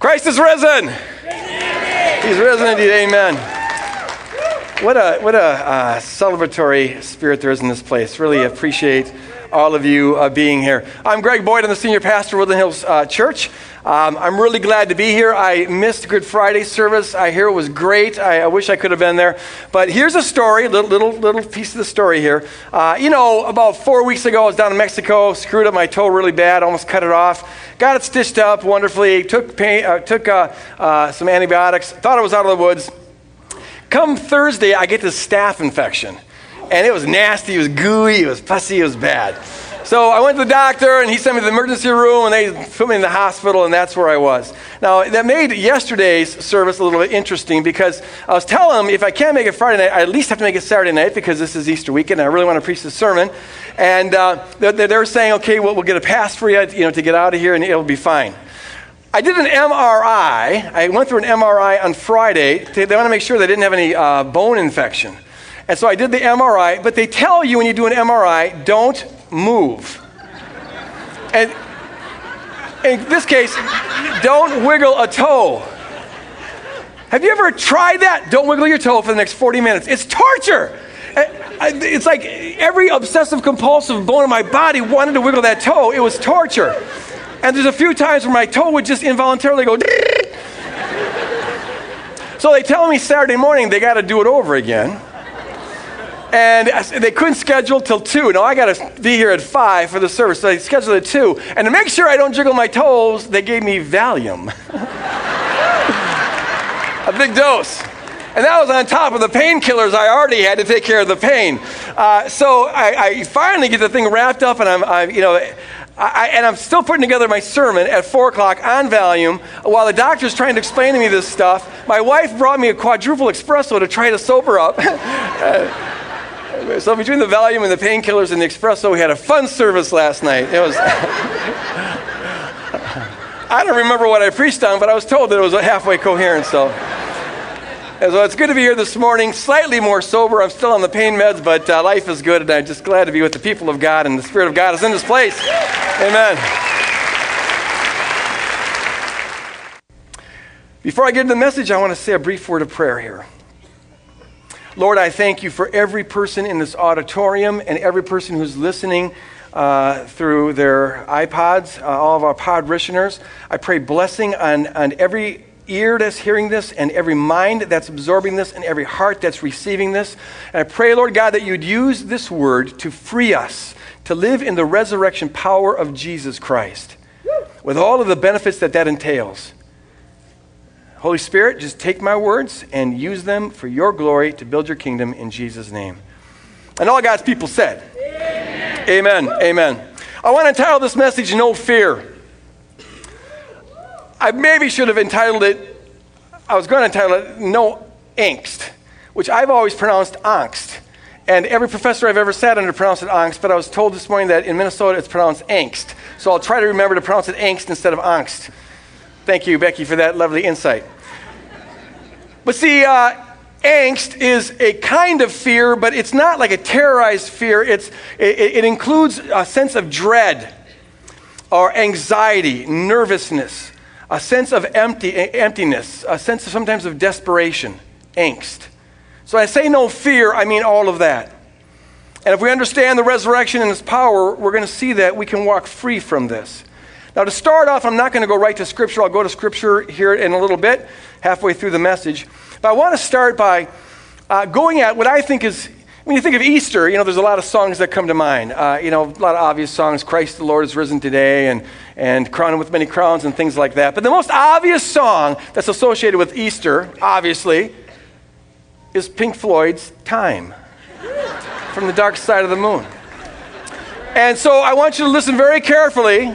Christ is risen. He's risen indeed. Amen. What a what a uh, celebratory spirit there is in this place. Really appreciate all of you uh, being here. I'm Greg Boyd. I'm the senior pastor of Woodland Hills uh, Church. Um, I'm really glad to be here. I missed Good Friday service. I hear it was great. I, I wish I could have been there. But here's a story, little little, little piece of the story here. Uh, you know, about four weeks ago, I was down in Mexico, screwed up my toe really bad, almost cut it off. Got it stitched up wonderfully. Took pain, uh, took uh, uh, some antibiotics. Thought I was out of the woods. Come Thursday, I get this staph infection. And it was nasty, it was gooey, it was pussy, it was bad. So I went to the doctor, and he sent me to the emergency room, and they put me in the hospital, and that's where I was. Now, that made yesterday's service a little bit interesting because I was telling them if I can't make it Friday night, I at least have to make it Saturday night because this is Easter weekend, and I really want to preach the sermon. And uh, they, they were saying, okay, well, we'll get a pass for you, you know, to get out of here, and it'll be fine. I did an MRI. I went through an MRI on Friday. They, want to make sure they didn't have any uh, bone infection. And so I did the MRI, but they tell you when you do an MRI, don't move. And in this case, don't wiggle a toe. Have you ever tried that? Don't wiggle your toe for the next 40 minutes. It's torture. Eh, it's like every obsessive compulsive bone in my body wanted to wiggle that toe. It was torture. And there's a few times where my toe would just involuntarily go. so they tell me Saturday morning they got to do it over again. And they couldn't schedule till 2. Now I got to be here at 5 for the service. So they scheduled at 2. And to make sure I don't jiggle my toes, they gave me Valium. a big dose. And that was on top of the painkillers I already had to take care of the pain. Uh, so I, I, finally get the thing wrapped up, and I'm, I'm you know, I, and I'm still putting together my sermon at 4 o'clock on Valium while the doctor's trying to explain to me this stuff. My wife brought me a quadruple espresso to try to sober up. so between the Valium and the painkillers and the espresso, we had a fun service last night. It was. I don't remember what I preached on, but I was told that it was halfway coherent, so. And so it's good to be here this morning, slightly more sober. I'm still on the pain meds, but uh, life is good, and I'm just glad to be with the people of God, and the Spirit of God is in this place. Amen. Before I get into the message, I want to say a brief word of prayer here. Lord, I thank you for every person in this auditorium and every person who's listening uh, through their iPods, uh, all of our pod listeners. I pray blessing on, on every ear that's hearing this and every mind that's absorbing this and every heart that's receiving this. And I pray, Lord God, that you'd use this word to free us to live in the resurrection power of Jesus Christ with all of the benefits that that entails. Holy Spirit, just take my words and use them for your glory to build your kingdom in Jesus' name. And all God's people said, Amen. Amen. Amen. I want to title this message, No Fear. I maybe should have entitled it, I was going to title it No Angst, which I've always pronounced angst. And every professor I've ever sat under pronounced it angst, but I was told this morning that in Minnesota it's pronounced angst. So I'll try to remember to pronounce it angst instead of angst. Thank you, Becky, for that lovely insight. But see, uh, angst is a kind of fear, but it's not like a terrorized fear. It's, it, it includes a sense of dread or anxiety, nervousness, a sense of empty, emptiness, a sense of sometimes of desperation, angst. So I say no fear, I mean all of that. And if we understand the resurrection and its power, we're going to see that we can walk free from this. Now, to start off, I'm not going to go right to Scripture. I'll go to Scripture here in a little bit, halfway through the message. But I want to start by uh, going at what I think is when you think of Easter, you know, there's a lot of songs that come to mind. Uh, you know, a lot of obvious songs, Christ the Lord is risen today, and, and crown him with many crowns, and things like that. But the most obvious song that's associated with Easter, obviously, is Pink Floyd's Time from the dark side of the moon. And so I want you to listen very carefully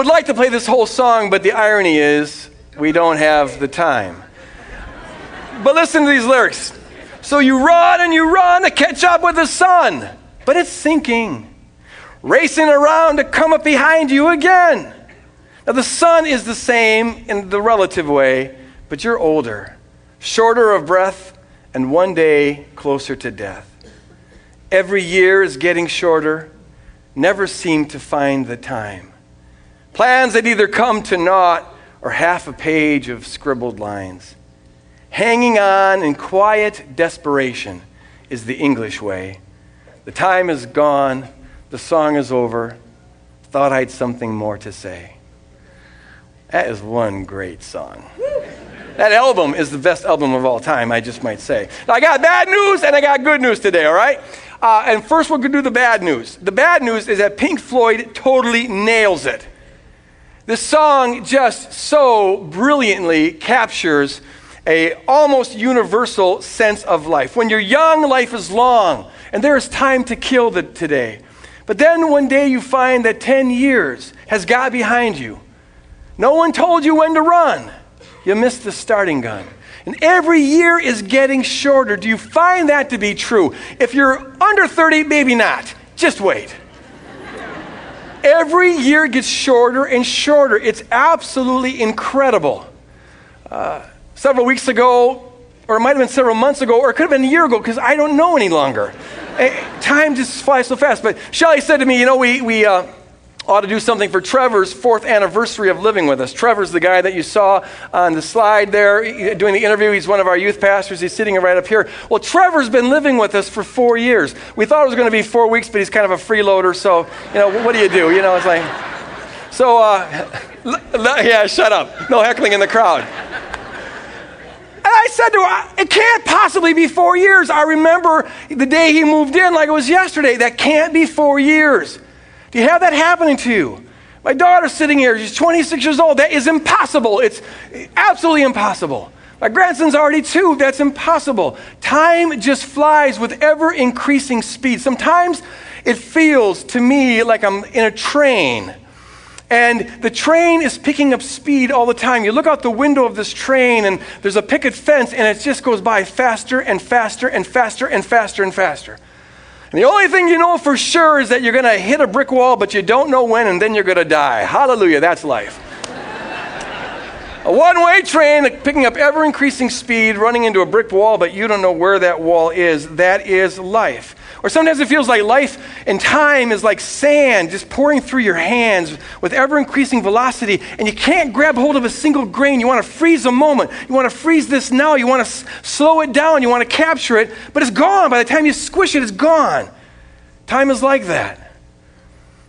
would like to play this whole song, but the irony is we don't have the time. But listen to these lyrics. So you run and you run to catch up with the sun, but it's sinking, racing around to come up behind you again. Now, the sun is the same in the relative way, but you're older, shorter of breath, and one day closer to death. Every year is getting shorter, never seem to find the time. Plans that either come to naught or half a page of scribbled lines. Hanging on in quiet desperation is the English way. The time is gone, the song is over. Thought I'd something more to say. That is one great song. That album is the best album of all time, I just might say. I got bad news and I got good news today, all right? Uh, and first, we're going to do the bad news. The bad news is that Pink Floyd totally nails it. This song just so brilliantly captures a almost universal sense of life. When you're young, life is long, and there is time to kill the, today. But then one day you find that 10 years has got behind you. No one told you when to run. You missed the starting gun. And every year is getting shorter. Do you find that to be true? If you're under 30, maybe not. Just wait. Every year gets shorter and shorter. It's absolutely incredible. Uh, several weeks ago, or it might have been several months ago, or it could have been a year ago because I don't know any longer. Eh, time just flies so fast. But Shelley said to me, you know, we, we, uh, ought to do something for Trevor's fourth anniversary of living with us. Trevor's the guy that you saw on the slide there doing the interview. He's one of our youth pastors. He's sitting right up here. Well, Trevor's been living with us for four years. We thought it was going to be four weeks, but he's kind of a freeloader. So, you know, what do you do? You know, it's like, so, uh, yeah, shut up. No heckling in the crowd. And I said to her, it can't possibly be four years. I remember the day he moved in like it was yesterday. That can't be four years. Do you have that happening to you? My daughter's sitting here. She's 26 years old. That is impossible. It's absolutely impossible. My grandson's already two. That's impossible. Time just flies with ever increasing speed. Sometimes it feels to me like I'm in a train. And the train is picking up speed all the time. You look out the window of this train, and there's a picket fence, and it just goes by faster and faster and faster and faster and faster. And the only thing you know for sure is that you're going to hit a brick wall, but you don't know when, and then you're going to die. Hallelujah, that's life. A one way train picking up ever increasing speed, running into a brick wall, but you don't know where that wall is. That is life. Or sometimes it feels like life and time is like sand just pouring through your hands with ever increasing velocity, and you can't grab hold of a single grain. You want to freeze a moment. You want to freeze this now. You want to s- slow it down. You want to capture it, but it's gone. By the time you squish it, it's gone. Time is like that.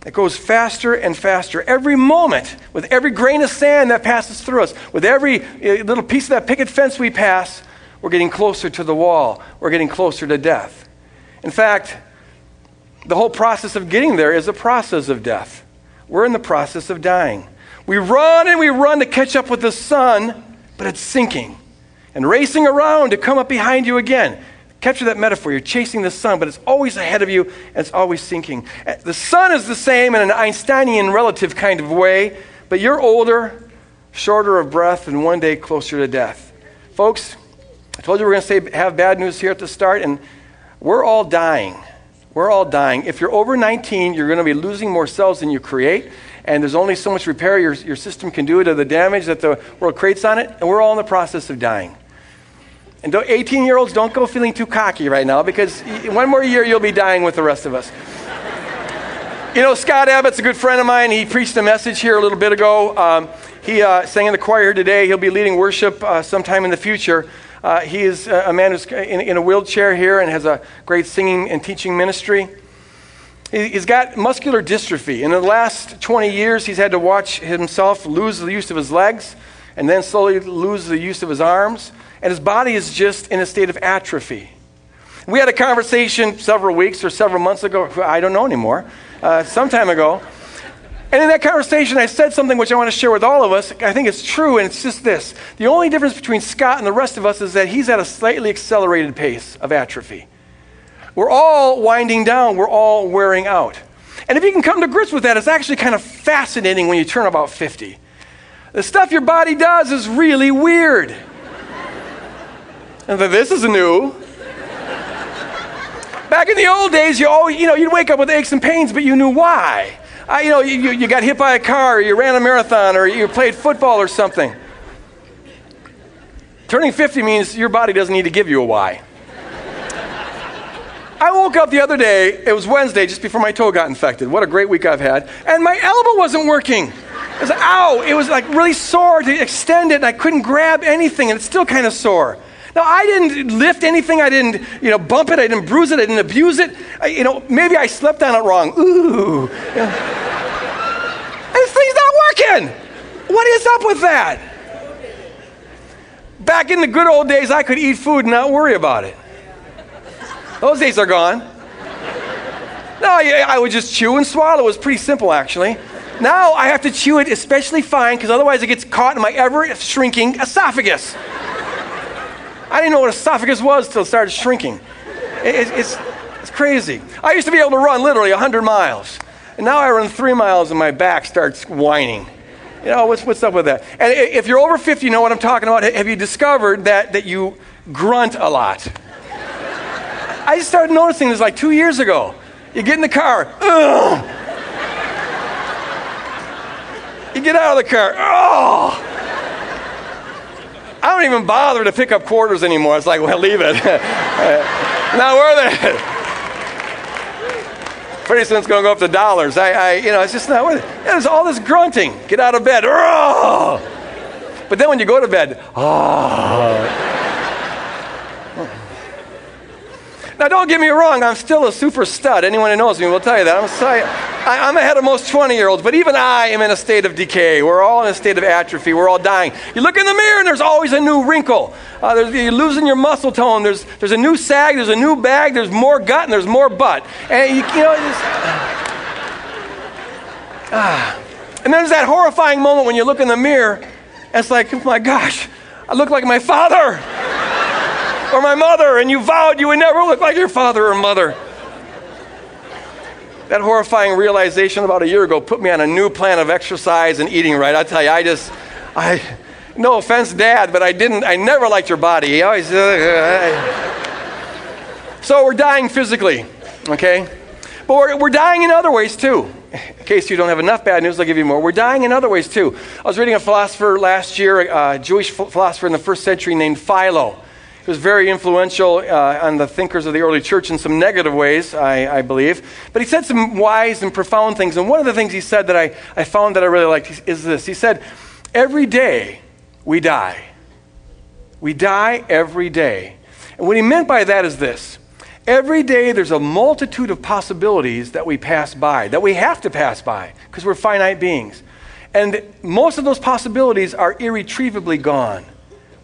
It goes faster and faster. Every moment, with every grain of sand that passes through us, with every uh, little piece of that picket fence we pass, we're getting closer to the wall. We're getting closer to death. In fact, the whole process of getting there is a process of death. We're in the process of dying. We run and we run to catch up with the sun, but it's sinking and racing around to come up behind you again. Capture that metaphor. You're chasing the sun, but it's always ahead of you and it's always sinking. Uh, the sun is the same in an Einsteinian relative kind of way, but you're older, shorter of breath, and one day closer to death. Folks, I told you we're going to say have bad news here at the start, and we're all dying. We're all dying. If you're over 19, you're going to be losing more cells than you create, and there's only so much repair your, your system can do to the damage that the world creates on it, and we're all in the process of dying. And 18 year olds, don't go feeling too cocky right now because one more year you'll be dying with the rest of us. you know, Scott Abbott's a good friend of mine. He preached a message here a little bit ago. Um, he uh, sang in the choir today. He'll be leading worship uh, sometime in the future. Uh, he is a man who's in, in, a wheelchair here and has a great singing and teaching ministry. He's got muscular dystrophy. In the last 20 years, he's had to watch himself lose the use of his legs and then slowly lose the use of his arms. And his body is just in a state of atrophy. We had a conversation several weeks or several months ago, I don't know anymore, uh, some time ago. And in that conversation, I said something which I want to share with all of us. I think it's true, and it's just this. The only difference between Scott and the rest of us is that he's at a slightly accelerated pace of atrophy. We're all winding down, we're all wearing out. And if you can come to grips with that, it's actually kind of fascinating when you turn about 50. The stuff your body does is really weird. And this is new. Back in the old days, you always, you know, you'd wake up with aches and pains, but you knew why. I, you know, you, you got hit by a car, or you ran a marathon, or you played football or something. Turning 50 means your body doesn't need to give you a why. I woke up the other day, it was Wednesday, just before my toe got infected. What a great week I've had. And my elbow wasn't working. It was like, ow, it was like really sore to extend it, and I couldn't grab anything, and it's still kind of sore. Now, I didn't lift anything. I didn't, you know, bump it. I didn't bruise it. I didn't abuse it. I, you know, maybe I slept on it wrong. Ooh. This thing's not working. What is up with that? Back in the good old days, I could eat food and not worry about it. Those days are gone. No, I, I would just chew and swallow. It was pretty simple, actually. Now I have to chew it especially fine because otherwise it gets caught in my ever shrinking esophagus. I didn't know what esophagus was until it started shrinking. It, it's, it's crazy. I used to be able to run literally 100 miles. And now I run three miles and my back starts whining. You know, what's, what's up with that? And if you're over 50, you know what I'm talking about. Have you discovered that, that you grunt a lot? I just started noticing this like two years ago. You get in the car, ugh. You get out of the car, oh. I don't even bother to pick up quarters anymore. It's like, well, leave it. Uh, not worth it. Pretty soon it's going to go up to dollars. I, I, you know, it's just not worth it. There's all this grunting. Get out of bed. Oh! But then when you go to bed, oh. Now, don't get me wrong, I'm still a super stud. Anyone who knows me will tell you that. I'm, sorry, I, I'm ahead of most 20 year olds, but even I am in a state of decay. We're all in a state of atrophy. We're all dying. You look in the mirror and there's always a new wrinkle. Uh, you're losing your muscle tone. There's, there's a new sag, there's a new bag, there's more gut, and there's more butt. And you, you know, it's, ah. And then there's that horrifying moment when you look in the mirror, and it's like, oh my gosh, I look like my father or my mother, and you vowed you would never look like your father or mother. That horrifying realization about a year ago put me on a new plan of exercise and eating right. I tell you, I just, I, no offense, Dad, but I didn't, I never liked your body. Always, uh, so we're dying physically, okay? But we're, we're dying in other ways too. In case you don't have enough bad news, I'll give you more. We're dying in other ways too. I was reading a philosopher last year, a Jewish philosopher in the first century named Philo. He was very influential uh, on the thinkers of the early church in some negative ways, I, I, believe. But he said some wise and profound things. And one of the things he said that I, I found that I really liked is this He said, Every day we die. We die every day. And what he meant by that is this Every day there's a multitude of possibilities that we pass by, that we have to pass by, because we're finite beings. And most of those possibilities are irretrievably gone.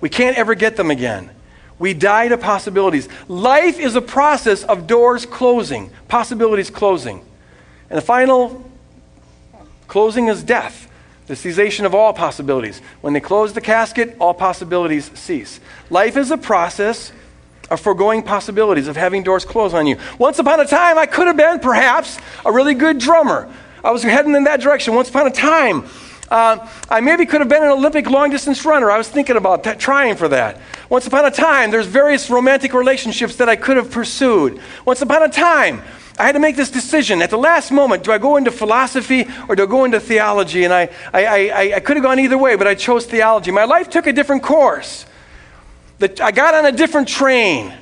We can't ever get them again. We die to possibilities. Life is a process of doors closing, possibilities closing. And the final closing is death, the cessation of all possibilities. When they close the casket, all possibilities cease. Life is a process of foregoing possibilities, of having doors close on you. Once upon a time, I could have been, perhaps, a really good drummer. I was heading in that direction. Once upon a time, uh, I maybe could have been an Olympic long distance runner. I was thinking about that, trying for that. Once upon a time, there's various romantic relationships that I could have pursued. Once upon a time, I had to make this decision at the last moment. Do I go into philosophy or do I go into theology? And I, I, I, I could have gone either way, but I chose theology. My life took a different course. The, I got on a different train.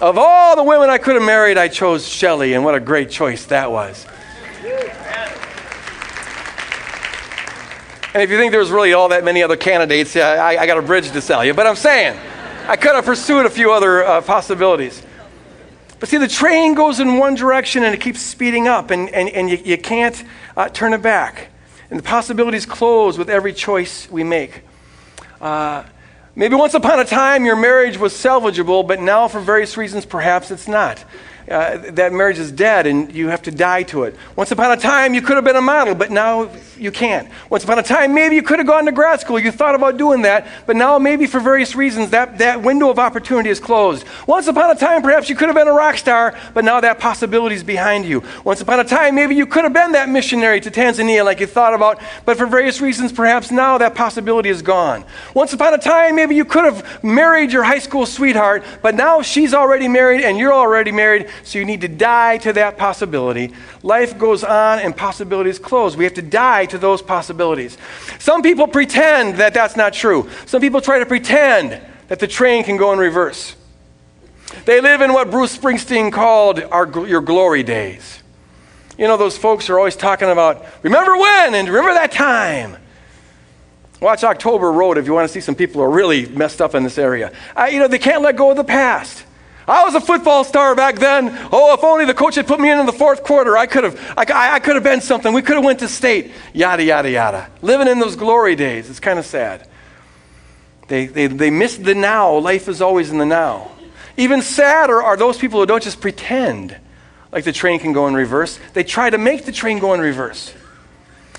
Of all the women I could have married, I chose Shelley, and what a great choice that was. And if you think there's really all that many other candidates, yeah, I, I got a bridge to sell you. But I'm saying, I could have pursued a few other uh, possibilities. But see, the train goes in one direction and it keeps speeding up, and, and, and you, you can't uh, turn it back. And the possibilities close with every choice we make. Uh, maybe once upon a time your marriage was salvageable, but now, for various reasons, perhaps it's not. Uh, that marriage is dead and you have to die to it. Once upon a time, you could have been a model, but now you can't. Once upon a time, maybe you could have gone to grad school. You thought about doing that, but now maybe for various reasons, that, that window of opportunity is closed. Once upon a time, perhaps you could have been a rock star, but now that possibility is behind you. Once upon a time, maybe you could have been that missionary to Tanzania like you thought about, but for various reasons, perhaps now that possibility is gone. Once upon a time, maybe you could have married your high school sweetheart, but now she's already married and you're already married so you need to die to that possibility. Life goes on and possibilities close. We have to die to those possibilities. Some people pretend that that's not true. Some people try to pretend that the train can go in reverse. They live in what Bruce Springsteen called our, your glory days. You know, those folks are always talking about, remember when and remember that time. Watch October Road if you want to see some people who are really messed up in this area. You know, they can't let go of the past. I was a football star back then. Oh, if only the coach had put me in in the fourth quarter, I could have, I, I could have been something. We could have went to state. Yada, yada, yada. Living in those glory days. It's kind of sad. They, they, they miss the now. Life is always in the now. Even sadder are those people who don't just pretend like the train can go in reverse. They try to make the train go in reverse.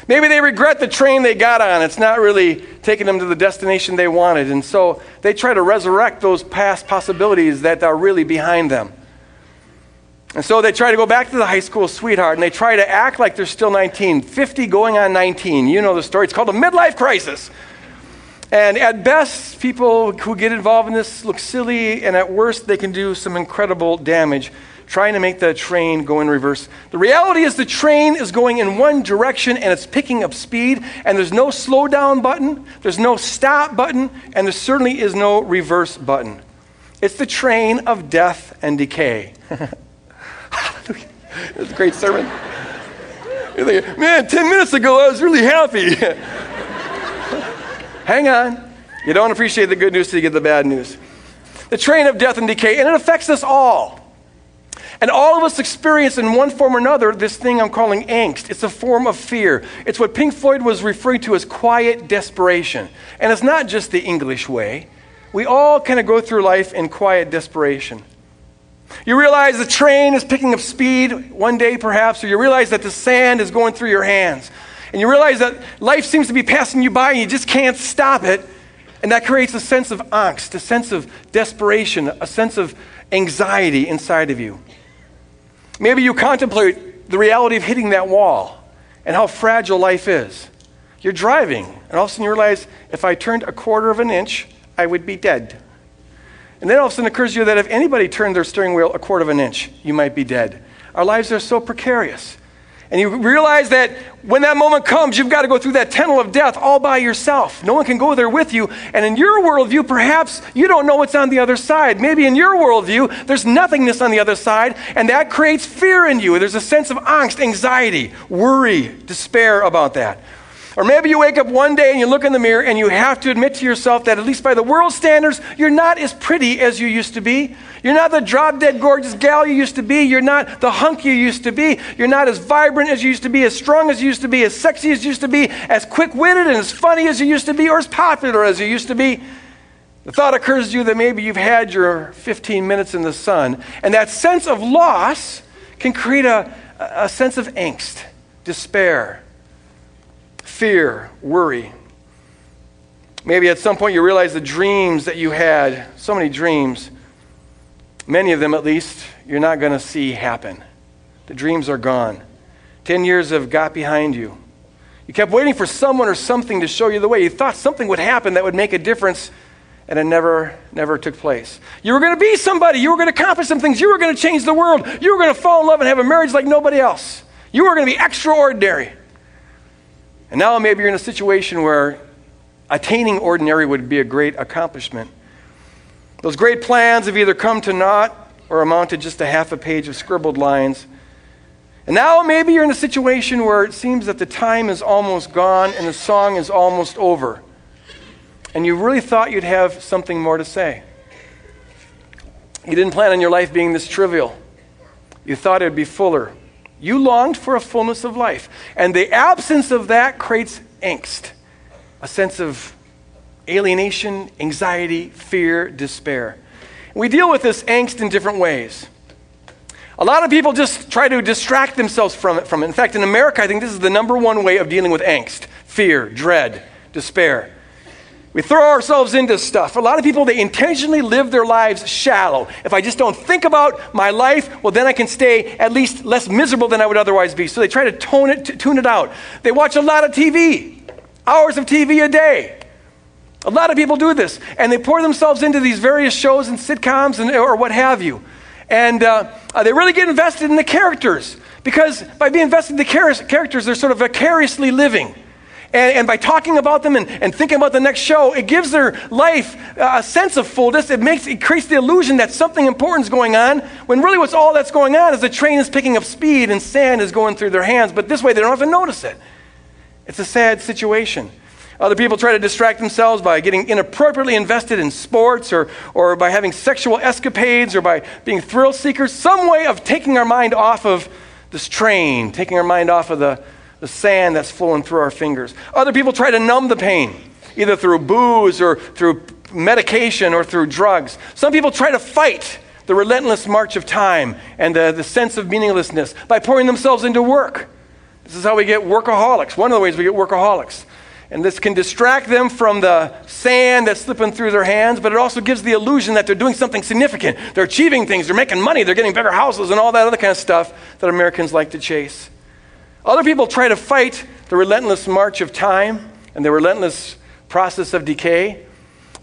Maybe they regret the train they got on. It's not really taking them to the destination they wanted. And so they try to resurrect those past possibilities that are really behind them. And so they try to go back to the high school sweetheart and they try to act like they're still 19, 50 going on 19. You know the story. It's called a midlife crisis. And at best, people who get involved in this look silly, and at worst, they can do some incredible damage trying to make the train go in reverse. The reality is the train is going in one direction and it's picking up speed, and there's no slow down button, there's no stop button, and there certainly is no reverse button. It's the train of death and decay. It's a great sermon. You're thinking, man, 10 minutes ago I was really happy. Hang on. You don't appreciate the good news till you get the bad news. The train of death and decay, and it affects us all. And all of us experience in one form or another this thing I'm calling angst. It's a form of fear. It's what Pink Floyd was referring to as quiet desperation. And it's not just the English way. We all kind of go through life in quiet desperation. You realize the train is picking up speed one day, perhaps, or you realize that the sand is going through your hands. And you realize that life seems to be passing you by and you just can't stop it. And that creates a sense of angst, a sense of desperation, a sense of anxiety inside of you. Maybe you contemplate the reality of hitting that wall and how fragile life is. You're driving, and all of a sudden you realize if I turned a quarter of an inch, I would be dead. And then all of a sudden it occurs to you that if anybody turned their steering wheel a quarter of an inch, you might be dead. Our lives are so precarious. And you realize that when that moment comes, you've got to go through that tunnel of death all by yourself. No one can go there with you. And in your worldview, perhaps you don't know what's on the other side. Maybe in your worldview, there's nothingness on the other side, and that creates fear in you. There's a sense of angst, anxiety, worry, despair about that. Or maybe you wake up one day and you look in the mirror and you have to admit to yourself that, at least by the world standards, you're not as pretty as you used to be. You're not the drop dead gorgeous gal you used to be. You're not the hunk you used to be. You're not as vibrant as you used to be, as strong as you used to be, as sexy as you used to be, as quick witted and as funny as you used to be, or as popular as you used to be. The thought occurs to you that maybe you've had your 15 minutes in the sun, and that sense of loss can create a, a sense of angst, despair, fear, worry. Maybe at some point you realize the dreams that you had, so many dreams, many of them at least, you're not going to see happen. The dreams are gone. Ten years have got behind you. You kept waiting for someone or something to show you the way. You thought something would happen that would make a difference, and it never, never took place. You were going to be somebody. You were going to accomplish some things. You were going to change the world. You were going to fall in love and have a marriage like nobody else. You were going to be extraordinary. And now maybe you're in a situation where attaining ordinary would be a great accomplishment. Those great plans have either come to naught or amount to just a half a page of scribbled lines. And now maybe you're in a situation where it seems that the time is almost gone and the song is almost over. And you really thought you'd have something more to say. You didn't plan on your life being this trivial. You thought it would be fuller. You longed for a fullness of life. And the absence of that creates angst, a sense of alienation, anxiety, fear, despair. We deal with this angst in different ways. A lot of people just try to distract themselves from it, from it. In fact, in America, I think this is the number one way of dealing with angst, fear, dread, despair. We throw ourselves into stuff. A lot of people, they intentionally live their lives shallow. If I just don't think about my life, well, then I can stay at least less miserable than I would otherwise be. So they try to tone it, t- tune it out. They watch a lot of TV, hours of TV a day. A lot of people do this, and they pour themselves into these various shows and sitcoms and, or what have you. And uh, uh, they really get invested in the characters because by being invested in the char- characters, they're sort of vicariously living. And, and, by talking about them and, and, thinking about the next show, it gives their life uh, a sense of fullness. It makes it creates the illusion that something important is going on, when really what's all that's going on is the train is picking up speed and sand is going through their hands. But this way, they don't to notice it. It's a sad situation. Other people try to distract themselves by getting inappropriately invested in sports or, or by having sexual escapades or by being thrill seekers. Some way of taking our mind off of this train, taking our mind off of the, the sand that's flowing through our fingers. Other people try to numb the pain, either through booze or through medication or through drugs. Some people try to fight the relentless march of time and the, the sense of meaninglessness by pouring themselves into work. This is how we get workaholics. One of the ways we get workaholics. And this can distract them from the sand that's slipping through their hands, but it also gives the illusion that they're doing something significant. They're achieving things, they're making money, they're getting bigger houses, and all that other kind of stuff that Americans like to chase. Other people try to fight the relentless march of time and the relentless process of decay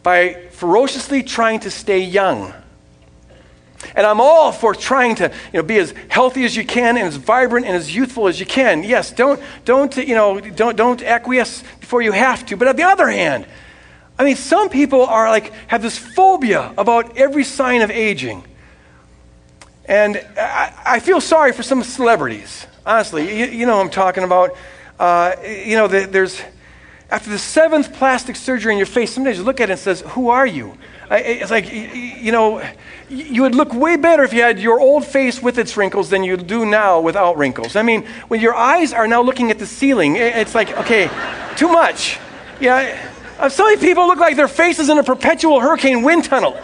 by ferociously trying to stay young. And I'm all for trying to you know, be as healthy as you can and as vibrant and as youthful as you can. Yes, don't, don't, you know, don't, don't acquiesce before you have to. But on the other hand, I mean, some people are like, have this phobia about every sign of aging. And I, I feel sorry for some celebrities, honestly. You, you know I'm talking about. Uh, you know, the, there's, after the seventh plastic surgery in your face, sometimes you look at it and says, Who are you? It's like, you know, you would look way better if you had your old face with its wrinkles than you do now without wrinkles. I mean, when your eyes are now looking at the ceiling, it's like, okay, too much. Yeah, so many people look like their faces in a perpetual hurricane wind tunnel.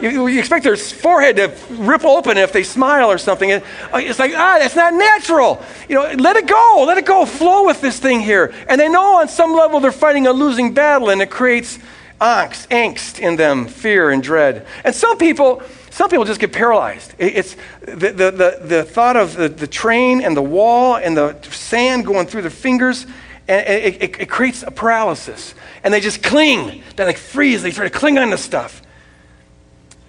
You, you, expect their forehead to rip open if they smile or something. Uh, it's like, ah, that's not natural. You know, let it go. Let it go. Flow with this thing here. And they know on some level they're fighting a losing battle, and it creates angst, angst in them, fear and dread. And some people, some people just get paralyzed. It's the, the, the, the thought of the, the train and the wall and the sand going through their fingers, and it, it, it creates a paralysis. And they just cling. They like freeze. They try to cling on to stuff.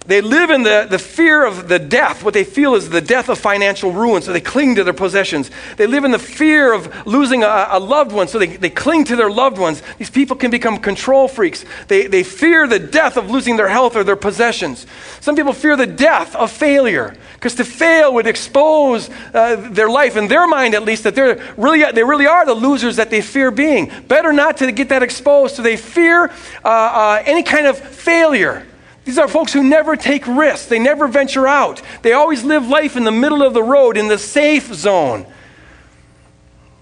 They live in the, the fear of the death, what they feel is the death of financial ruin, so they cling to their possessions. They live in the fear of losing a, a loved one, so they, they cling to their loved ones. These people can become control freaks. They, they fear the death of losing their health or their possessions. Some people fear the death of failure, because to fail would expose uh, their life, in their mind at least, that they're really, they really are the losers that they fear being. Better not to get that exposed, so they fear uh, uh, any kind of failure. These are folks who never take risks. They never venture out. They always live life in the middle of the road, in the safe zone.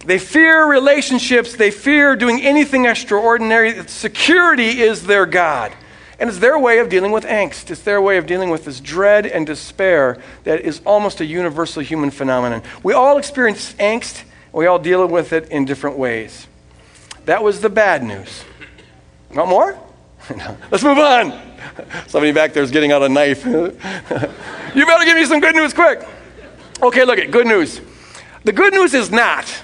They fear relationships. They fear doing anything extraordinary. Security is their God. And it's their way of dealing with angst. It's their way of dealing with this dread and despair that is almost a universal human phenomenon. We all experience angst, we all deal with it in different ways. That was the bad news. Want more? Let's move on. Somebody back there is getting out a knife. you better give me some good news quick. Okay, look at good news. The good news is not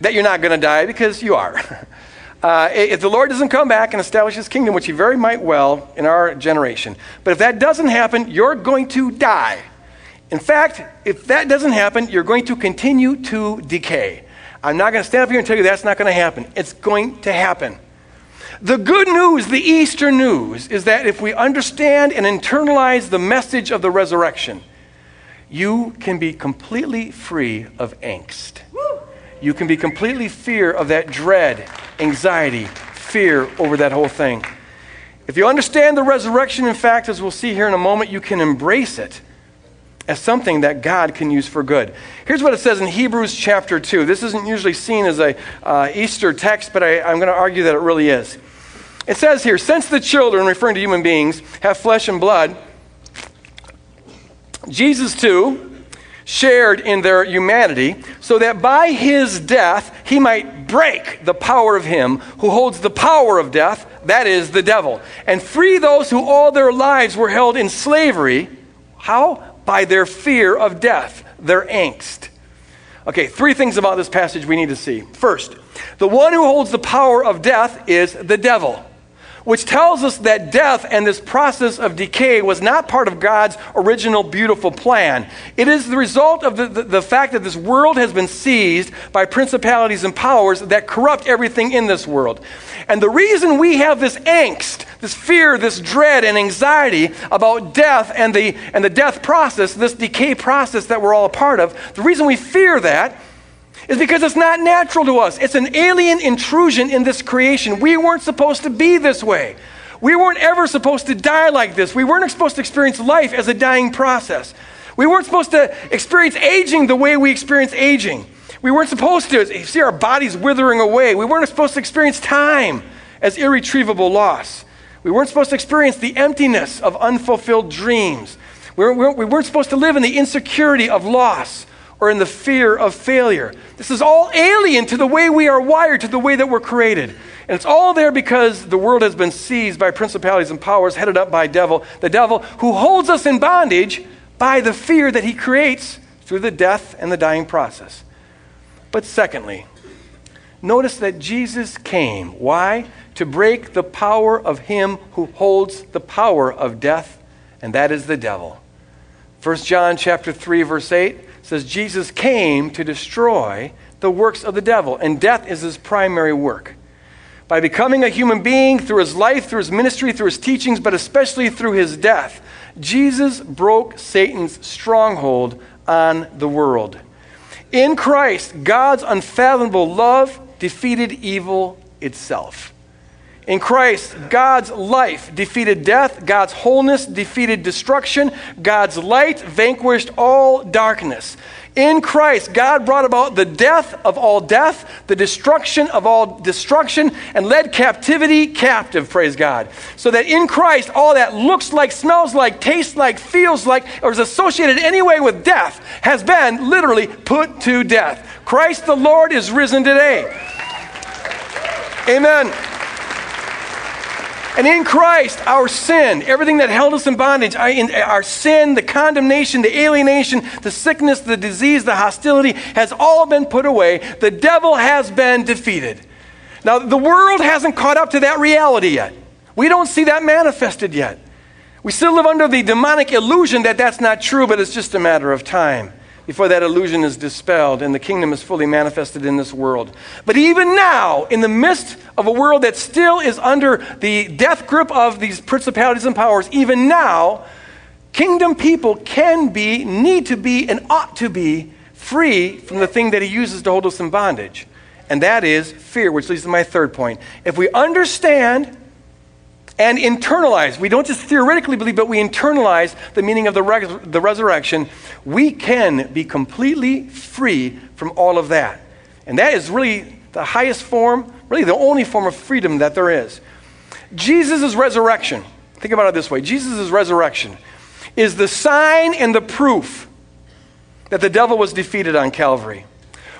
that you're not going to die because you are. Uh, if the Lord doesn't come back and establish his kingdom, which he very might well in our generation, but if that doesn't happen, you're going to die. In fact, if that doesn't happen, you're going to continue to decay. I'm not going to stand up here and tell you that's not going to happen. It's going to happen. The good news, the Easter news, is that if we understand and internalize the message of the resurrection, you can be completely free of angst. You can be completely fear of that dread, anxiety, fear over that whole thing. If you understand the resurrection, in fact, as we'll see here in a moment, you can embrace it as something that God can use for good. Here's what it says in Hebrews chapter 2. This isn't usually seen as a uh, Easter text, but I, I'm going to argue that it really is. It says here, since the children, referring to human beings, have flesh and blood, Jesus, too, shared in their humanity so that by his death he might break the power of him who holds the power of death, that is, the devil, and free those who all their lives were held in slavery. How? By their fear of death, their angst. Okay, three things about this passage we need to see. First, the one who holds the power of death is the devil which tells us that death and this process of decay was not part of God's original beautiful plan. It is the result of the, the, the, fact that this world has been seized by principalities and powers that corrupt everything in this world. And the reason we have this angst, this fear, this dread and anxiety about death and the, and the death process, this decay process that we're all a part of, the reason we fear that is because it's not natural to us. It's an alien intrusion in this creation. We weren't supposed to be this way. We weren't ever supposed to die like this. We weren't supposed to experience life as a dying process. We weren't supposed to experience aging the way we experience aging. We weren't supposed to see our bodies withering away. We weren't supposed to experience time as irretrievable loss. We weren't supposed to experience the emptiness of unfulfilled dreams. We weren't, we weren't supposed to live in the insecurity of loss or in the fear of failure. This is all alien to the way we are wired, to the way that we're created. And it's all there because the world has been seized by principalities and powers headed up by devil, the devil who holds us in bondage by the fear that he creates through the death and the dying process. But secondly, notice that Jesus came. Why? To break the power of him who holds the power of death, and that is the devil. 1 John chapter 3 verse 8 says Jesus came to destroy the works of the devil, and death is his primary work. By becoming a human being through his life, through his ministry, through his teachings, but especially through his death, Jesus broke Satan's stronghold on the world. In Christ, God's unfathomable love defeated evil itself. In Christ, God's life defeated death, God's wholeness defeated destruction, God's light vanquished all darkness. In Christ, God brought about the death of all death, the destruction of all destruction, and led captivity captive, praise God. So that in Christ, all that looks like, smells like, tastes like, feels like, or is associated anyway with death has been literally put to death. Christ the Lord is risen today. Amen. And in Christ, our sin, everything that held us in bondage, our sin, the condemnation, the alienation, the sickness, the disease, the hostility, has all been put away. The devil has been defeated. Now, the world hasn't caught up to that reality yet. We don't see that manifested yet. We still live under the demonic illusion that that's not true, but it's just a matter of time before that illusion is dispelled and the kingdom is fully manifested in this world. But even now, in the midst of a world that still is under the death grip of these principalities and powers, even now, kingdom people can be, need to be, and ought to be free from the thing that he uses to hold us in bondage. And that is fear, which leads to my third point. If we understand and internalize. We don't just theoretically believe, but we internalize the meaning of the, re- the resurrection. We can be completely free from all of that. And that is really the highest form, really the only form of freedom that there is. Jesus' resurrection, think about it this way Jesus' resurrection is the sign and the proof that the devil was defeated on Calvary.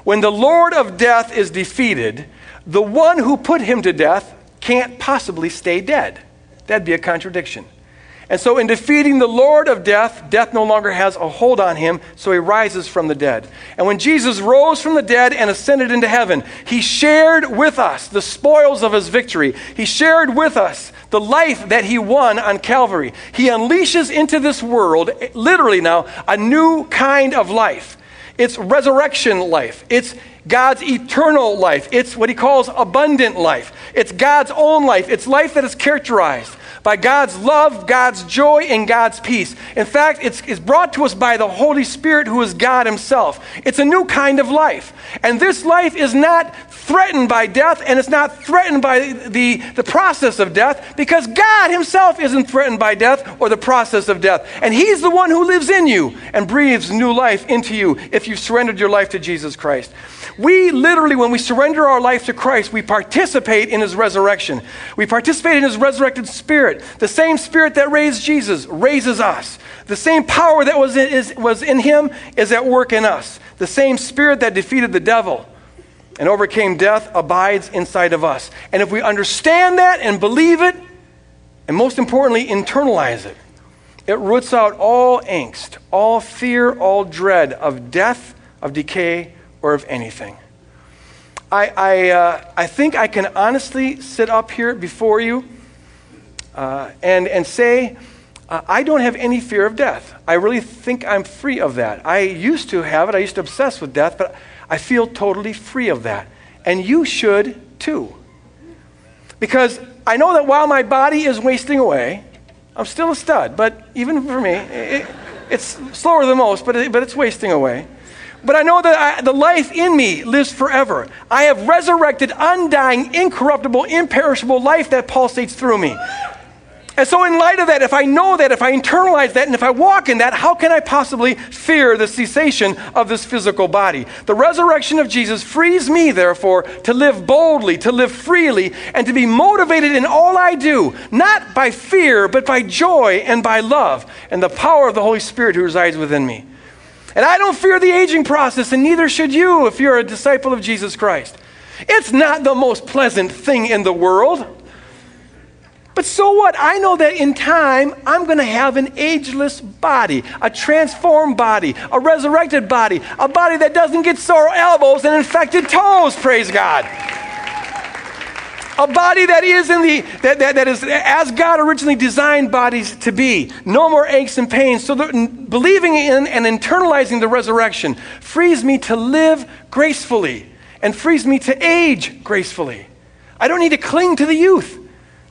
When the Lord of death is defeated, the one who put him to death can't possibly stay dead. That'd be a contradiction. And so, in defeating the Lord of death, death no longer has a hold on him, so he rises from the dead. And when Jesus rose from the dead and ascended into heaven, he shared with us the spoils of his victory. He shared with us the life that he won on Calvary. He unleashes into this world, literally now, a new kind of life. It's resurrection life. It's God's eternal life. It's what he calls abundant life. It's God's own life. It's life that is characterized by God's love, God's joy, and God's peace. In fact, it's, it's brought to us by the Holy Spirit, who is God Himself. It's a new kind of life. And this life is not threatened by death, and it's not threatened by the, the process of death, because God Himself isn't threatened by death or the process of death. And He's the one who lives in you and breathes new life into you if you've surrendered your life to Jesus Christ. We literally, when we surrender our life to Christ, we participate in his resurrection. We participate in his resurrected spirit. The same spirit that raised Jesus raises us. The same power that was in, is, was in him is at work in us. The same spirit that defeated the devil and overcame death abides inside of us. And if we understand that and believe it, and most importantly, internalize it, it roots out all angst, all fear, all dread of death, of decay, or of anything. I, I, uh, I think I can honestly sit up here before you uh, and, and say, uh, I don't have any fear of death. I really think I'm free of that. I used to have it, I used to obsess with death, but I feel totally free of that. And you should too. Because I know that while my body is wasting away, I'm still a stud, but even for me, it, it's slower than most, but, it, but it's wasting away. But I know that I, the life in me lives forever. I have resurrected, undying, incorruptible, imperishable life that pulsates through me. And so, in light of that, if I know that, if I internalize that, and if I walk in that, how can I possibly fear the cessation of this physical body? The resurrection of Jesus frees me, therefore, to live boldly, to live freely, and to be motivated in all I do, not by fear, but by joy and by love, and the power of the Holy Spirit who resides within me. And I don't fear the aging process, and neither should you if you're a disciple of Jesus Christ. It's not the most pleasant thing in the world. But so what? I know that in time, I'm going to have an ageless body, a transformed body, a resurrected body, a body that doesn't get sore elbows and infected toes, praise God. A body that is in the that, that, that is as God originally designed bodies to be. No more aches and pains. So believing in and internalizing the resurrection frees me to live gracefully and frees me to age gracefully. I don't need to cling to the youth.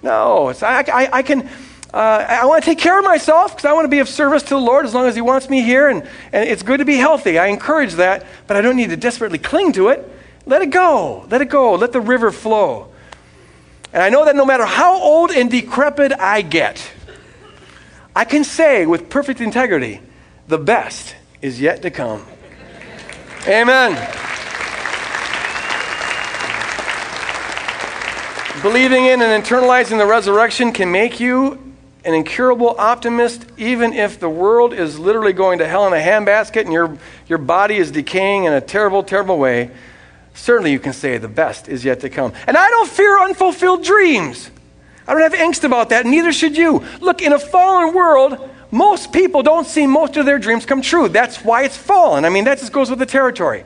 No, it's, I, I, I can. Uh, I want to take care of myself because I want to be of service to the Lord as long as He wants me here, and, and it's good to be healthy. I encourage that, but I don't need to desperately cling to it. Let it go. Let it go. Let the river flow. And I know that no matter how old and decrepit I get, I can say with perfect integrity, the best is yet to come. Amen. Believing in and internalizing the resurrection can make you an incurable optimist, even if the world is literally going to hell in a handbasket and your, your body is decaying in a terrible, terrible way. Certainly, you can say the best is yet to come. And I don't fear unfulfilled dreams. I don't have angst about that, neither should you. Look, in a fallen world, most people don't see most of their dreams come true. That's why it's fallen. I mean, that just goes with the territory.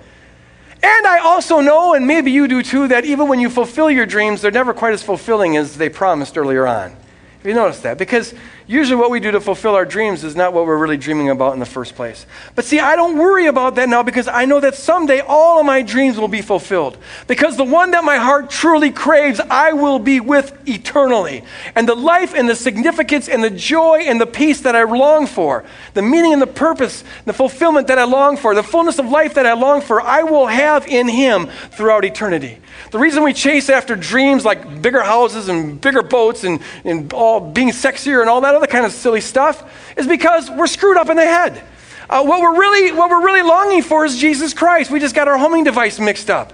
And I also know, and maybe you do too, that even when you fulfill your dreams, they're never quite as fulfilling as they promised earlier on. Have you noticed that? Because Usually, what we do to fulfill our dreams is not what we're really dreaming about in the first place. But see, I don't worry about that now because I know that someday all of my dreams will be fulfilled. Because the one that my heart truly craves, I will be with eternally. And the life and the significance and the joy and the peace that I long for, the meaning and the purpose, the fulfillment that I long for, the fullness of life that I long for, I will have in Him throughout eternity. The reason we chase after dreams like bigger houses and bigger boats and, and all being sexier and all that other kind of silly stuff is because we're screwed up in the head. Uh, what, we're really, what we're really longing for is Jesus Christ. We just got our homing device mixed up.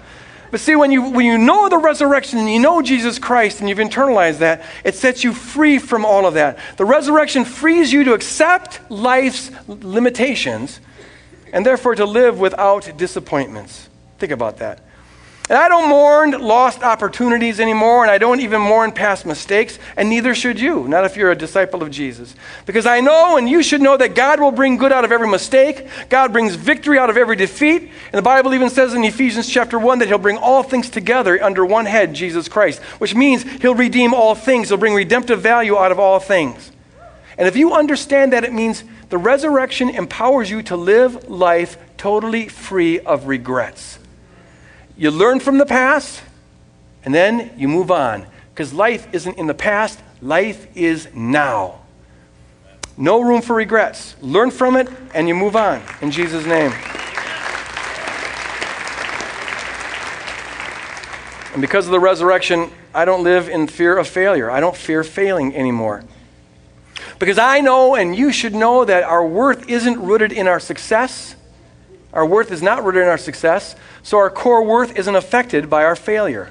But see, when you, when you know the resurrection and you know Jesus Christ and you've internalized that, it sets you free from all of that. The resurrection frees you to accept life's limitations and therefore to live without disappointments. Think about that. And I don't mourn lost opportunities anymore, and I don't even mourn past mistakes, and neither should you, not if you're a disciple of Jesus. Because I know, and you should know, that God will bring good out of every mistake. God brings victory out of every defeat. And the Bible even says in Ephesians chapter 1 that He'll bring all things together under one head, Jesus Christ, which means He'll redeem all things, He'll bring redemptive value out of all things. And if you understand that, it means the resurrection empowers you to live life totally free of regrets. You learn from the past, and then you move on. Because life isn't in the past, life is now. No room for regrets. Learn from it, and you move on. In Jesus' name. And because of the resurrection, I don't live in fear of failure. I don't fear failing anymore. Because I know, and you should know, that our worth isn't rooted in our success Our worth is not rooted in our success, so our core worth isn't affected by our failure.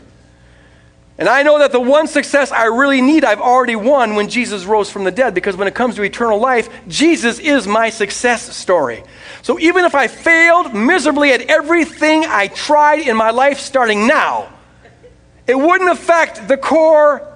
And I know that the one success I really need, I've already won when Jesus rose from the dead, because when it comes to eternal life, Jesus is my success story. So even if I failed miserably at everything I tried in my life starting now, it wouldn't affect the core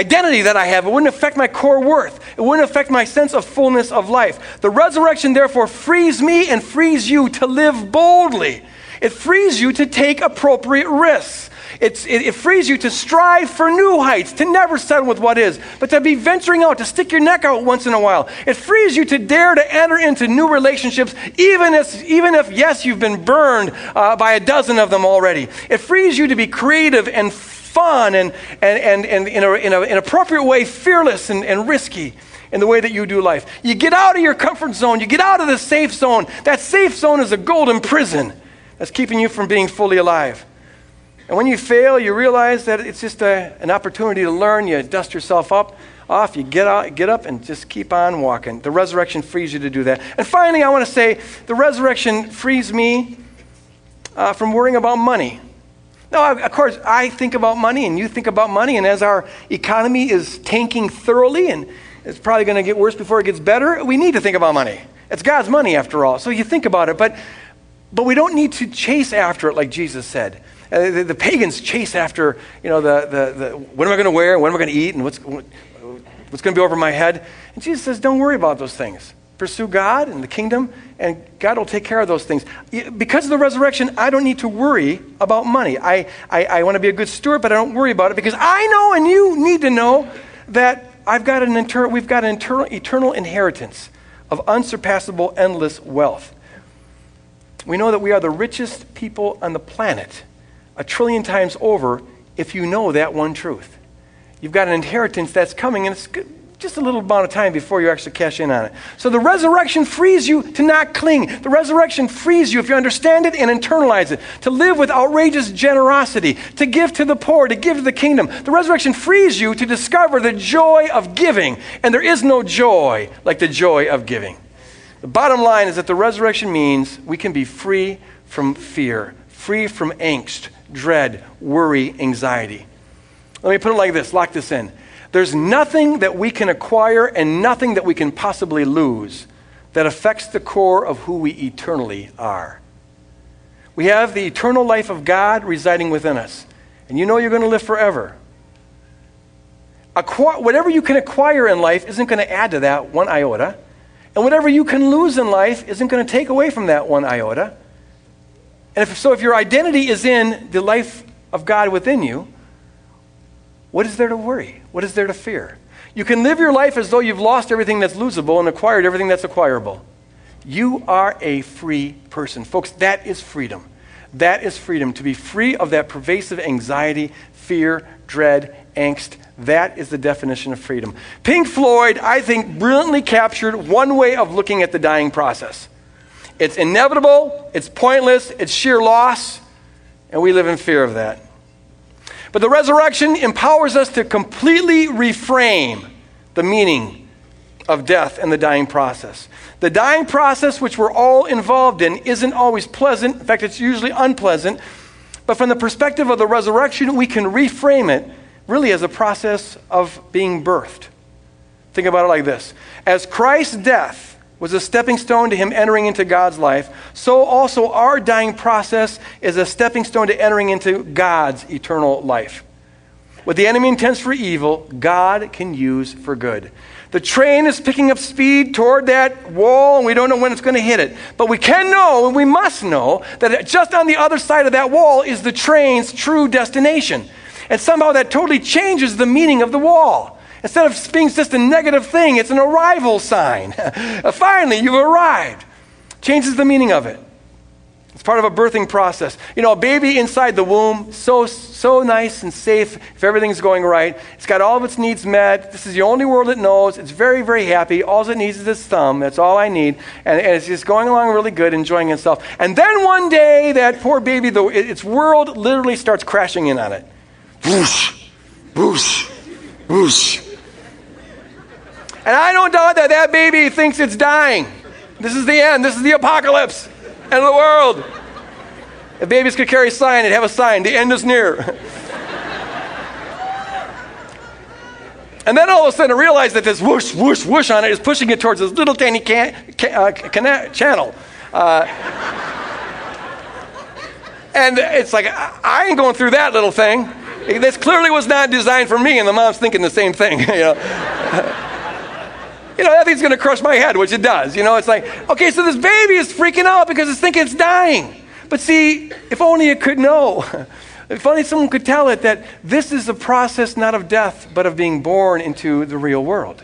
identity that I have. It wouldn't affect my core worth. It wouldn't affect my sense of fullness of life. The resurrection, therefore, frees me and frees you to live boldly. It frees you to take appropriate risks. It, it, frees you to strive for new heights, to never settle with what is, but to be venturing out, to stick your neck out once in a while. It frees you to dare to enter into new relationships, even if, even if yes, you've been burned uh, by a dozen of them already. It frees you to be creative and fun and, and, and, and in, a, in a, an appropriate way, fearless and, and risky in the way that you do life. You get out of your comfort zone, you get out of the safe zone. That safe zone is a golden prison that's keeping you from being fully alive. And when you fail, you realize that it's just a, an opportunity to learn. You dust yourself up, off, you get, out, get up and just keep on walking. The resurrection frees you to do that. And finally, I want to say the resurrection frees me uh, from worrying about money. Now, of course, I think about money and you think about money, and as our economy is tanking thoroughly and it's probably going to get worse before it gets better, we need to think about money. It's God's money, after all. So you think about it, but, but we don't need to chase after it like Jesus said. Uh, the, the, pagans chase after, you know, the, the, the what am I going to wear, what am I going to eat, and what's, what, what's going to be over my head. And Jesus says, don't worry about those things. Pursue God and the kingdom, and God will take care of those things. Because of the resurrection, I don't need to worry about money. I, I, I want to be a good steward, but I don't worry about it because I know and you need to know that I've got an inter- we've got an eternal, eternal inheritance of unsurpassable, endless wealth. We know that we are the richest people on the planet a trillion times over if you know that one truth. You've got an inheritance that's coming, and it's just a little amount of time before you actually cash in on it. So the resurrection frees you to not cling. The resurrection frees you, if you understand it and internalize it, to live with outrageous generosity, to give to the poor, to give to the kingdom. The resurrection frees you to discover the joy of giving. And there is no joy like the joy of giving. The bottom line is that the resurrection means we can be free from fear, free from angst, dread, worry, anxiety. Let me put it like this lock this in. There's nothing that we can acquire and nothing that we can possibly lose that affects the core of who we eternally are. We have the eternal life of God residing within us, and you know you're going to live forever. Acquire, whatever you can acquire in life isn't going to add to that one iota, and whatever you can lose in life isn't going to take away from that one iota. And if, so, if your identity is in the life of God within you, what is there to worry? What is there to fear? You can live your life as though you've lost everything that's losable and acquired everything that's acquirable. You are a free person. Folks, that is freedom. That is freedom. To be free of that pervasive anxiety, fear, dread, angst. That is the definition of freedom. Pink Floyd, I think, brilliantly captured one way of looking at the dying process. It's inevitable, it's pointless, it's sheer loss, and we live in fear of that. But the resurrection empowers us to completely reframe the meaning of death and the dying process. The dying process, which we're all involved in, isn't always pleasant. In fact, it's usually unpleasant. But from the perspective of the resurrection, we can reframe it really as a process of being birthed. Think about it like this As Christ's death was a stepping stone to him entering into God's life, so also our dying process is a stepping stone to entering into God's eternal life. What the enemy intends for evil, God can use for good. The train is picking up speed toward that wall, and we don't know when it's going to hit it. But we can know, and we must know, that just on the other side of that wall is the train's true destination. And somehow that totally changes the meaning of the wall. Instead of being just a negative thing, it's an arrival sign. Uh, finally, you've arrived. Changes the meaning of it. It's part of a birthing process. You know, a baby inside the womb, so, so nice and safe if everything's going right. It's got all of its needs met. This is the only world it knows. It's very, very happy. All it needs is its thumb. That's all I need. And, and it's just going along really good, enjoying itself. And then one day, that poor baby, the, its world literally starts crashing in on it. Whoosh, whoosh, whoosh. And I don't doubt that that baby thinks it's dying. This is the end. This is the apocalypse. End of the world. If babies could carry a sign, they'd have a sign. The end is near. and then all of a sudden, I realized that this whoosh, whoosh, whoosh on it is pushing it towards this little tiny can, can, uh, can, channel. Uh, and it's like, I ain't going through that little thing. This clearly was not designed for me, and the mom's thinking the same thing. You know, you know that thing's going to crush my head, which it does. You know, it's like, okay, so this baby is freaking out because it's thinking it's dying. But see, if only it could know. If only someone could tell it that this is a process not of death, but of being born into the real world.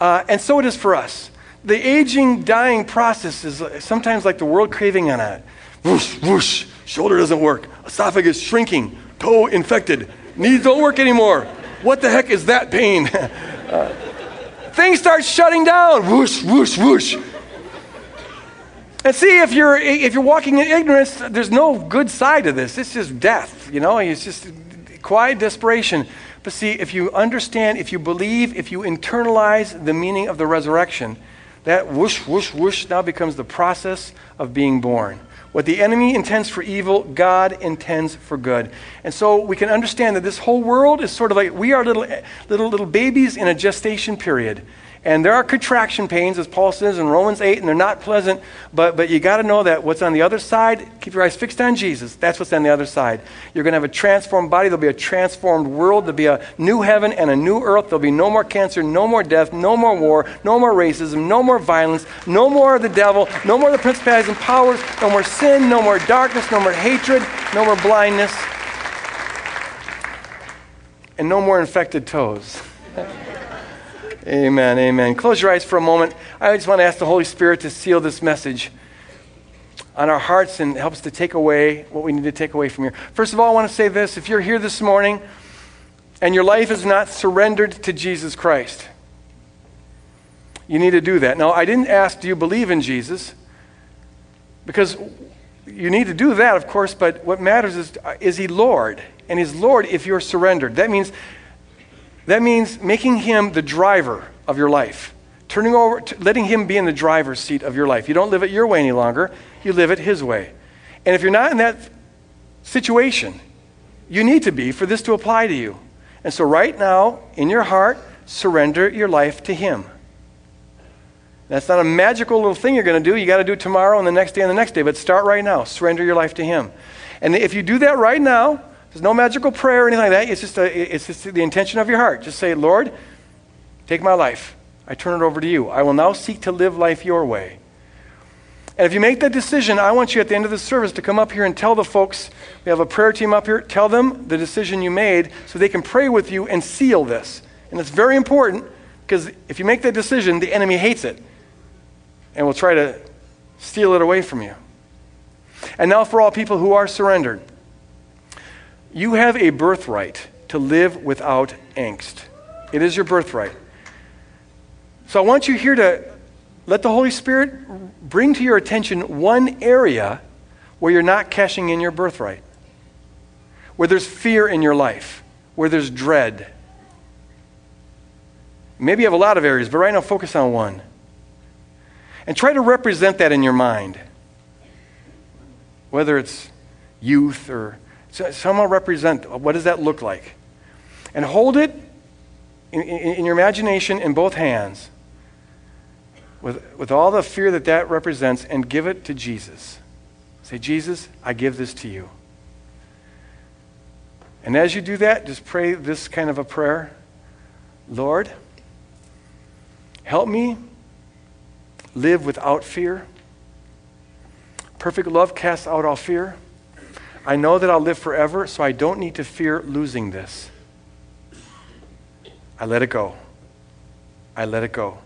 Uh, and so it is for us. The aging, dying process is sometimes like the world craving on it. Whoosh, whoosh, shoulder doesn't work, esophagus shrinking, toe infected, knees don't work anymore. What the heck is that pain? uh, things start shutting down. Whoosh, whoosh, whoosh. And see, if you're, if you're walking in ignorance, there's no good side to this. It's just death, you know? It's just quiet desperation. But see, if you understand, if you believe, if you internalize the meaning of the resurrection, that whoosh, whoosh, whoosh now becomes the process of being born. What the enemy intends for evil, God intends for good. And so we can understand that this whole world is sort of like we are little, little, little babies in a gestation period. And there are contraction pains, as Paul says in Romans 8, and they're not pleasant, but, but you got to know that what's on the other side, keep your eyes fixed on Jesus. That's what's on the other side. You're going to have a transformed body. There'll be a transformed world. There'll be a new heaven and a new earth. There'll be no more cancer, no more death, no more war, no more racism, no more violence, no more the devil, no more the principalities and powers, no more sin, no more darkness, no more hatred, no more blindness, and no more infected toes. Amen, amen. Close your eyes for a moment. I just want to ask the Holy Spirit to seal this message on our hearts and help us to take away what we need to take away from here. First of all, I want to say this. If you're here this morning and your life is not surrendered to Jesus Christ, you need to do that. Now, I didn't ask, do you believe in Jesus? Because you need to do that, of course, but what matters is, is he Lord? And he's Lord if you're surrendered. That means that means making him the driver of your life, turning over, letting him be in the driver's seat of your life. You don't live it your way any longer, you live it his way. And if you're not in that situation, you need to be for this to apply to you. And so, right now, in your heart, surrender your life to him. That's not a magical little thing you're going to do. You got to do it tomorrow and the next day and the next day. But start right now. Surrender your life to Him. And if you do that right now, there's no magical prayer or anything like that. It's just, a, it's just the intention of your heart. Just say, Lord, take my life. I turn it over to you. I will now seek to live life your way. And if you make that decision, I want you at the end of the service to come up here and tell the folks, we have a prayer team up here, tell them the decision you made so they can pray with you and seal this. And it's very important because if you make that decision, the enemy hates it and will try to steal it away from you. And now, for all people who are surrendered, you have a birthright to live without angst. It is your birthright. So I want you here to let the Holy Spirit bring to your attention one area where you're not cashing in your birthright, where there's fear in your life, where there's dread. Maybe you have a lot of areas, but right now focus on one. And try to represent that in your mind. Whether it's youth or so somehow represent what does that look like? And hold it in, in, in your imagination in both hands with, with all the fear that that represents and give it to Jesus. Say, Jesus, I give this to you. And as you do that, just pray this kind of a prayer Lord, help me live without fear. Perfect love casts out all fear. I know that I'll live forever, so I don't need to fear losing this. I let it go. I let it go.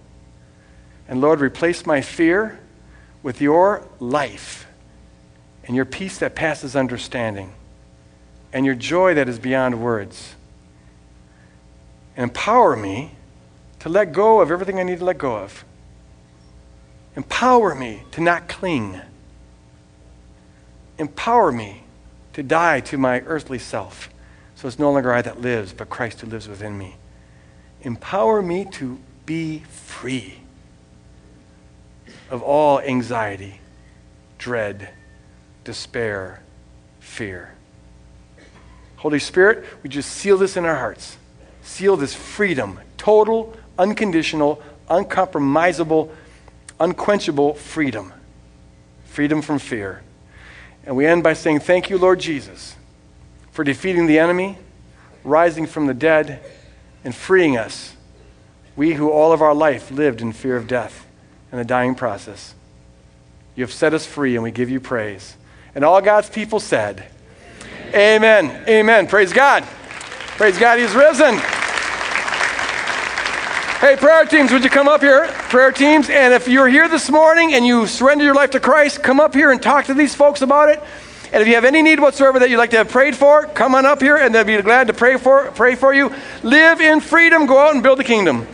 And Lord, replace my fear with your life and your peace that passes understanding and your joy that is beyond words. empower me to let go of everything I need to let go of. Empower me to not cling. Empower me to die to my earthly self. So it's no longer I that lives, but Christ who lives within me. Empower me to be free of all anxiety, dread, despair, fear. Holy Spirit, we just seal this in our hearts. Seal this freedom, total, unconditional, uncompromisable, unquenchable freedom. Freedom from fear. And we end by saying, Thank you, Lord Jesus, for defeating the enemy, rising from the dead, and freeing us. We who all of our life lived in fear of death and the dying process. You have set us free, and we give you praise. And all God's people said, Amen. Amen. Amen. Praise God. Praise God, He's risen. Hey, prayer teams, would you come up here? Prayer teams. And if you're here this morning and you surrender your life to Christ, come up here and talk to these folks about it. And if you have any need whatsoever that you'd like to have prayed for, come on up here and they'll be glad to pray for, pray for you. Live in freedom. Go out and build the kingdom.